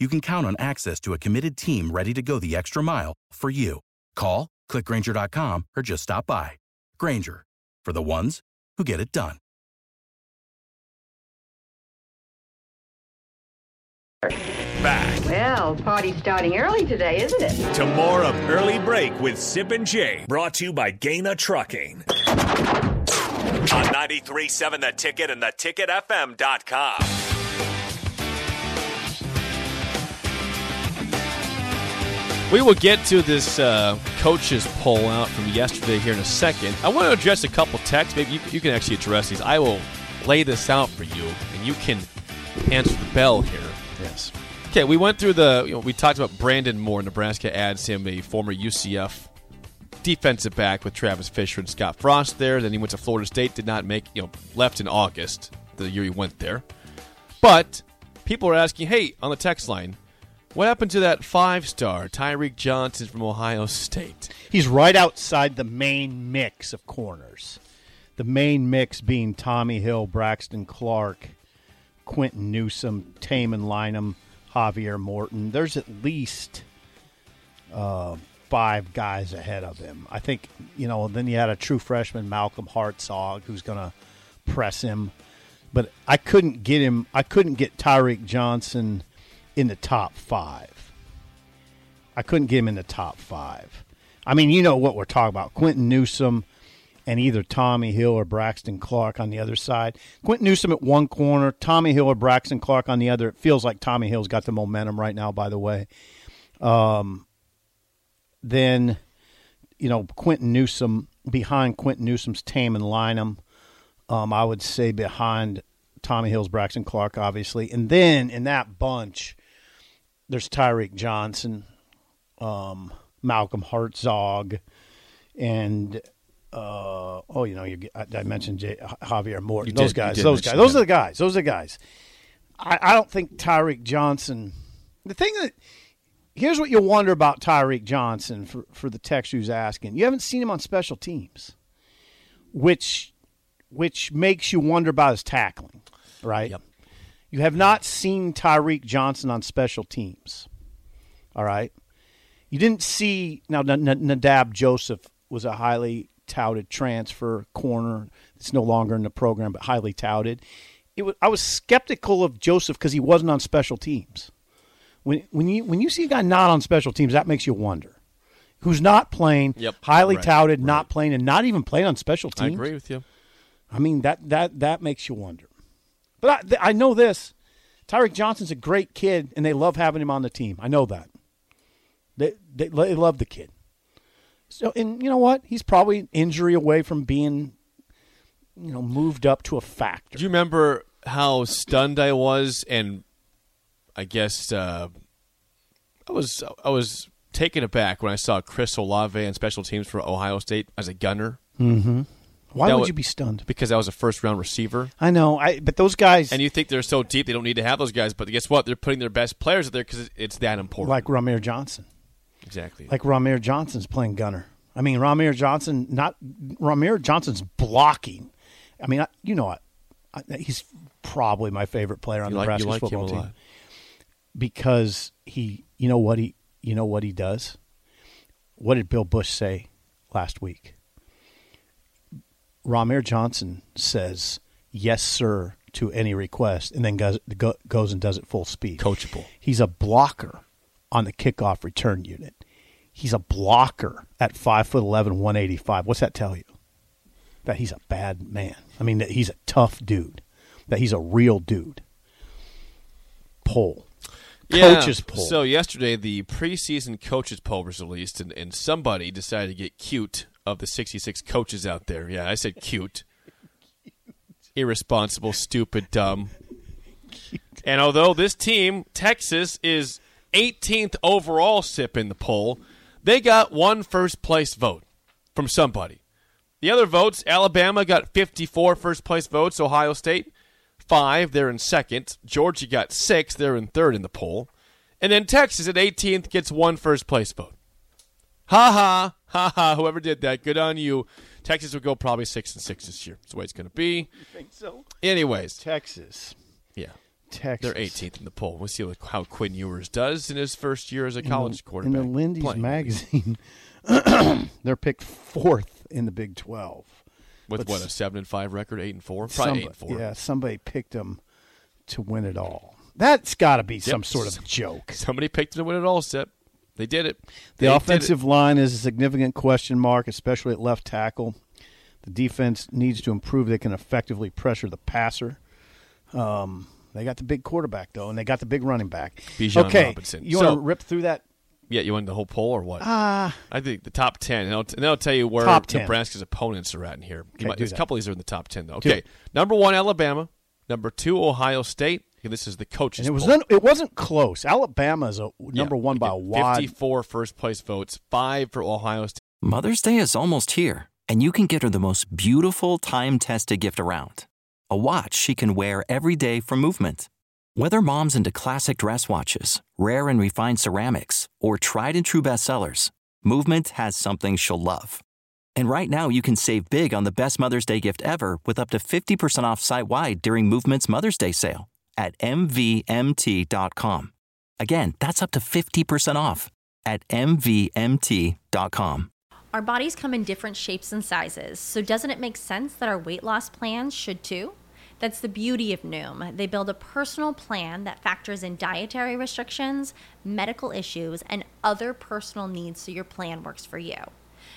you can count on access to a committed team ready to go the extra mile for you. Call, clickgrainger.com, or just stop by. Grainger, for the ones who get it done. Back Well, party's starting early today, isn't it? to more of Early Break with Sip and Jay, brought to you by Gana Trucking. On 93.7 The Ticket and theticketfm.com. We will get to this uh, coaches poll out from yesterday here in a second. I want to address a couple texts. Maybe you, you can actually address these. I will lay this out for you, and you can answer the bell here. Yes. Okay, we went through the. You know, we talked about Brandon Moore. Nebraska adds him, a former UCF defensive back with Travis Fisher and Scott Frost there. Then he went to Florida State. Did not make. You know, left in August, the year he went there. But people are asking, hey, on the text line, what happened to that five star Tyreke Johnson from Ohio State? He's right outside the main mix of corners. The main mix being Tommy Hill, Braxton Clark, Quinton Newsome, Tamon Lynum, Javier Morton. There's at least uh, five guys ahead of him. I think, you know, then you had a true freshman, Malcolm Hartzog, who's going to press him. But I couldn't get him, I couldn't get Tyreke Johnson in the top five. I couldn't get him in the top five. I mean, you know what we're talking about. Quinton Newsome and either Tommy Hill or Braxton Clark on the other side. Quinton Newsome at one corner, Tommy Hill or Braxton Clark on the other. It feels like Tommy Hill's got the momentum right now, by the way. Um, then, you know, Quinton Newsome behind Quinton Newsome's Tame and Lynham. Um, I would say behind Tommy Hill's Braxton Clark, obviously. And then in that bunch, there's Tyreke Johnson, um, Malcolm Hartzog, and uh, oh, you know, you, I, I mentioned J, Javier Morton. You those did- guys, those guys, those are the guys. Those are the guys. I, I don't think Tyreke Johnson. The thing that here's what you wonder about Tyreke Johnson for for the text who's asking. You haven't seen him on special teams, which which makes you wonder about his tackling, right? Yep. You have not seen Tyreke Johnson on special teams. All right. You didn't see now. Nadab Joseph was a highly touted transfer corner. It's no longer in the program, but highly touted. It was, I was skeptical of Joseph because he wasn't on special teams. When when you when you see a guy not on special teams, that makes you wonder. Who's not playing, Yep. highly Right, touted, right. not playing, and not even playing on special teams. I agree with you. I mean that that that makes you wonder. But I, th- I know this: Tyreke Johnson's a great kid, and they love having him on the team. I know that. They they, they love the kid. So, and you know what? He's probably injury away from being, you know, moved up to a factor. Do you remember how stunned I was, and I guess uh, I was I was taken aback when I saw Chris Olave on special teams for Ohio State as a gunner Why would you be stunned? because I was a first round receiver. I know, I but those guys And you think they're so deep they don't need to have those guys, but guess what? They're putting their best players out there because it's that important. like Ramir Johnson. exactly. Like Ramir Johnson's playing gunner. I mean, Ramir Johnson not Ramir Johnson's blocking. I mean, I, you know what? I, he's probably my favorite player on you the like, Nebraska like football team because he, you know what he, you know what he does. what did Bill Busch say last week? Ramir Johnson says yes, sir, to any request, and then goes, go, goes and does it full speed. Coachable. He's a blocker on the kickoff return unit. He's a blocker at 5'11", 185. What's that tell you? That he's a bad man. I mean, that he's a tough dude. That he's a real dude. Poll. Coaches poll. So yesterday, the preseason coaches poll was released, and, and somebody decided to get cute of the 66 coaches out there. Yeah, I said cute. Irresponsible, stupid, dumb. And although this team, Texas, is 18th overall sip in the poll, they got one first place vote from somebody. The other votes, Alabama got 54 first place votes, Ohio State five, they're in second. Georgia got six, they're in third in the poll. And then Texas at 18th gets one first place vote. Ha ha, ha ha, whoever did that, good on you. Texas would go probably six and six this year. That's the way it's going to be. You think so? Anyways, Texas. yeah. Texas. They're 18th in the poll. We'll see how Quinn Ewers does in his first year as a college in the, quarterback. In the Lindy's playing. magazine, they're picked fourth in the Big 12. with but what a seven and five record, eight and four, probably eight and four. Yeah, somebody picked them to win it all. That's got to be some sort of joke. Somebody picked them to win it all. Sip. They did it. The They did offensive line is a significant question mark, especially at left tackle. The defense needs to improve. They can effectively pressure the passer. Um, they got the big quarterback though, and they got the big running back. Bijan okay, Robinson. you want to rip through that? Yeah, you want the whole poll or what? Ah, I think the top ten, and I'll, and I'll tell you where Top 10. Nebraska's opponents are at in here. Okay, might- a couple of these are in the top ten though. Okay, it. number one Alabama, number two Ohio State. And this is the coaches. and it was poll. it wasn't close. Alabama is a number Yeah, one by get a wad. Fifty-four first place votes, five for Ohio State. Mother's Day is almost here, and you can get her the most beautiful time tested gift around a watch she can wear every day from Movement. Whether mom's into classic dress watches, rare and refined ceramics, or tried and true bestsellers, Movement has something she'll love. And right now, you can save big on the best Mother's Day gift ever with up to 50% off site wide during Movement's Mother's Day sale at MVMT.com. Again, that's up to 50% off at MVMT.com. Our bodies come in different shapes and sizes, so doesn't it make sense that our weight loss plans should too? That's the beauty of Noom. They build a personal plan that factors in dietary restrictions, medical issues, and other personal needs so your plan works for you.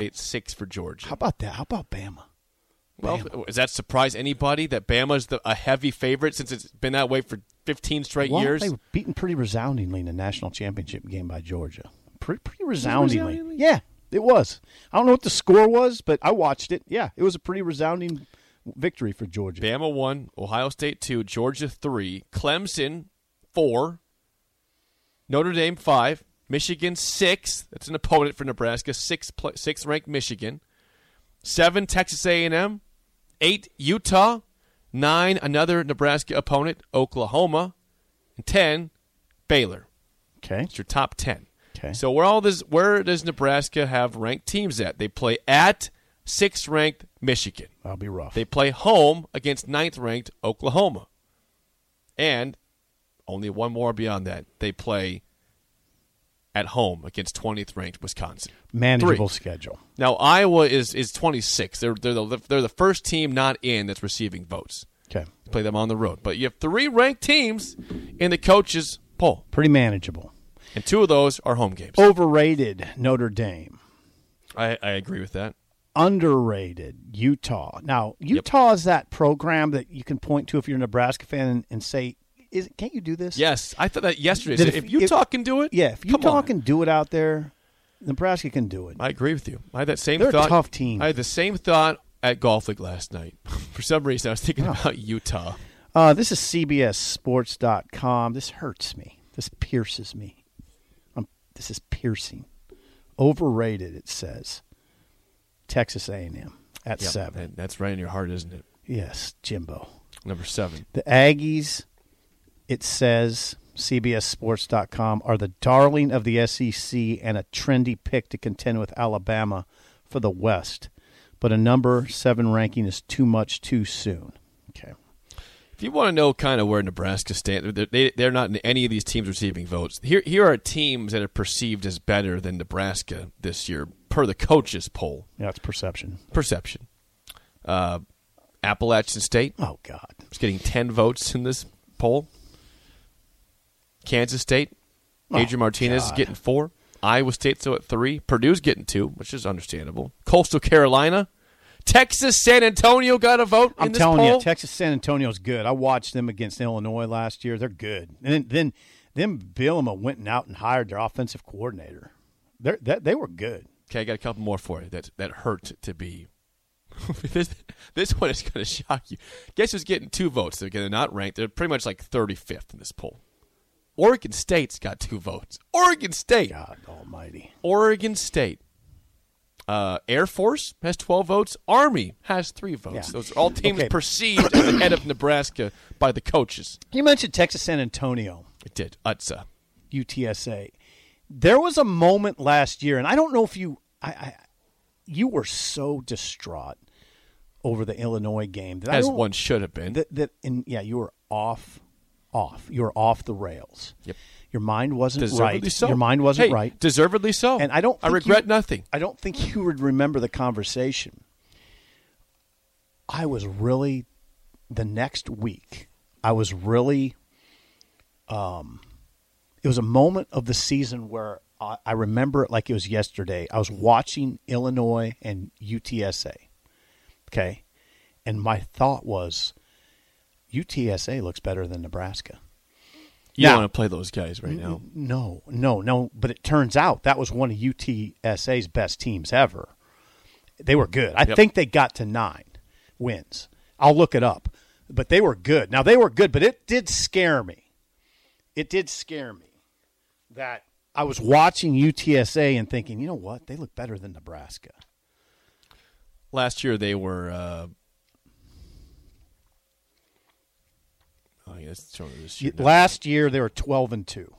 Eight six for Georgia. How about that? How about Bama? Well, Bama. does that surprise anybody that Bama's the, a heavy favorite since it's been that way for 15 straight Well, years? They were beaten pretty resoundingly in the national championship game by Georgia. Pretty, pretty resoundingly. resoundingly? Yeah, it was. I don't know what the score was, but I watched it. Yeah, it was a pretty resounding victory for Georgia. Bama one, Ohio State two, Georgia three, Clemson four, Notre Dame five, Michigan six. That's an opponent for Nebraska. Six pl- six ranked Michigan. Seven Texas A and M, eight Utah, nine another Nebraska opponent Oklahoma, and ten Baylor. Okay. It's your top ten. Okay. So where all this where does Nebraska have ranked teams at? They play at sixth ranked Michigan. That'll be rough. They play home against ninth ranked Oklahoma. And only one more beyond that. They play at home against 20th ranked Wisconsin. Manageable Three. schedule. Now Iowa is is 26. They're they're the, they're the first team not in that's receiving votes. Okay. Play them on the road. But you have three ranked teams in the coaches poll, Pretty manageable. and two of those are home games. Overrated Notre Dame. I, I agree with that. Underrated Utah. Now, Utah is that program that you can point to if you're a Nebraska fan and, and say, "Is can't you do this?" Yes, I thought that yesterday. That So if- if, Utah if- can do it, Yeah, if Utah on. can do it out there, Nebraska can do it. I agree with you. I had that same They're a thought. tough team. I had the same thought at golf league last night. For some reason, I was thinking about Utah. Uh, this is CBSSports.com. This hurts me. This pierces me. Um, this is piercing. Overrated, it says. Texas A&M at Yep, seven. that's right in your heart, isn't it? Yes, Jimbo. Number seven. The Aggies, it says, CBSSports.com, are the darling of the SEC and a trendy pick to contend with Alabama for the West. But a number seven ranking is too much too soon. Okay. If you want to know kind of where Nebraska stands, they're, they, they're not in any of these teams receiving votes. Here, here are teams that are perceived as better than Nebraska this year per the coaches poll. Yeah, it's perception. Perception. Uh, Appalachian State Oh, God. it's getting 10 votes in this poll. Kansas State, oh, Adrian Martinez is getting four. Iowa State's so at three. Purdue's getting two, which is understandable. Coastal Carolina. Texas, San Antonio got a vote I'm telling poll. you, Texas San Antonio's good. I watched them against Illinois last year. They're good. And then, then them Bielema went out and hired their offensive coordinator. They're, that, they were good. Okay, I got a couple more for you that that hurt to be. this this one is going to shock you. Guess who's getting two votes? They're getting not ranked. They're pretty much like 35th in this poll. Oregon State's got two votes. Oregon State. God almighty. Oregon State. Uh, Air Force has 12 votes. Army has three votes. Yeah. Those are all teams Okay. perceived as ahead of Nebraska by the coaches. You mentioned Texas San Antonio. It did. Utsa. UTSA. There was a moment last year, and I don't know if you, I, I you were so distraught over the Illinois game that As one should have been. That, that and yeah, you were off, off. You were off the rails. Yep. Your mind wasn't Deservedly right. so. Your mind wasn't Hey, right. Deservedly so. And I don't. I regret you- nothing. I don't think you would remember the conversation. I was really, the next week, I was really. Um, it was a moment of the season where I, I remember it like it was yesterday. I was watching Illinois and UTSA. Okay, and my thought was, UTSA looks better than Nebraska. You Now- don't want to play those guys right now. No, no, no. But it turns out that was one of UTSA's best teams ever. They were good. I Yep. think they got to nine wins. I'll look it up. But they were good. Now, they were good, but it did scare me. It did scare me that I was watching UTSA and thinking, you know what? They look better than Nebraska. Last year they were. Uh, showing this year. now. Last year, they were 12 and 2.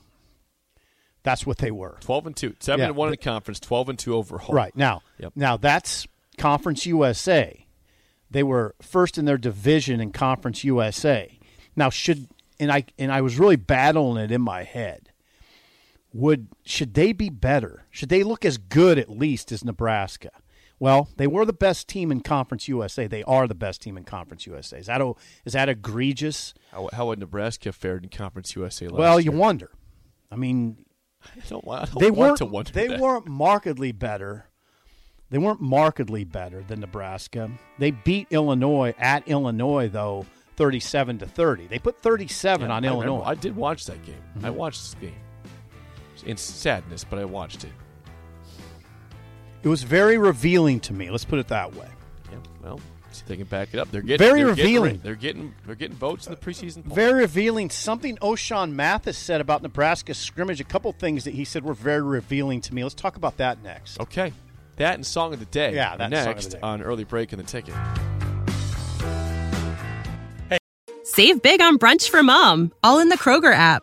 That's what they were. Twelve and two, seven Yeah, and one in but- the conference, twelve and two overall. Right now, Yep. now that's Conference USA. They were first in their division in Conference USA. Now should and I and I was really battling it in my head. Would should they be better? Should they look as good at least as Nebraska? Well, they were the best team in Conference USA. They are the best team in Conference USA. Is that a, is that egregious? How, how would Nebraska fared in Conference USA last well, year? you wonder. I mean, I don't, I don't they want weren't to wonder they that. weren't markedly better. They weren't markedly better than Nebraska. They beat Illinois at Illinois though, thirty-seven to thirty. They put thirty-seven Yeah, on I. Illinois. Mm-hmm. I did watch that game. I watched this game. In sadness, but I watched it. It was very revealing to me. Let's put it that way. Yeah, well, see they can back it up. They're getting Very they're revealing. re- they're getting they're getting votes in the preseason. poll. Very revealing. Something Ochaun Mathis said about Nebraska scrimmage. A couple things that he said were very revealing to me. Let's talk about that next. Okay, that and song of the day. Yeah, are that's song of next the day. on early break in the ticket. Hey, Save big on brunch for mom, all in the Kroger app.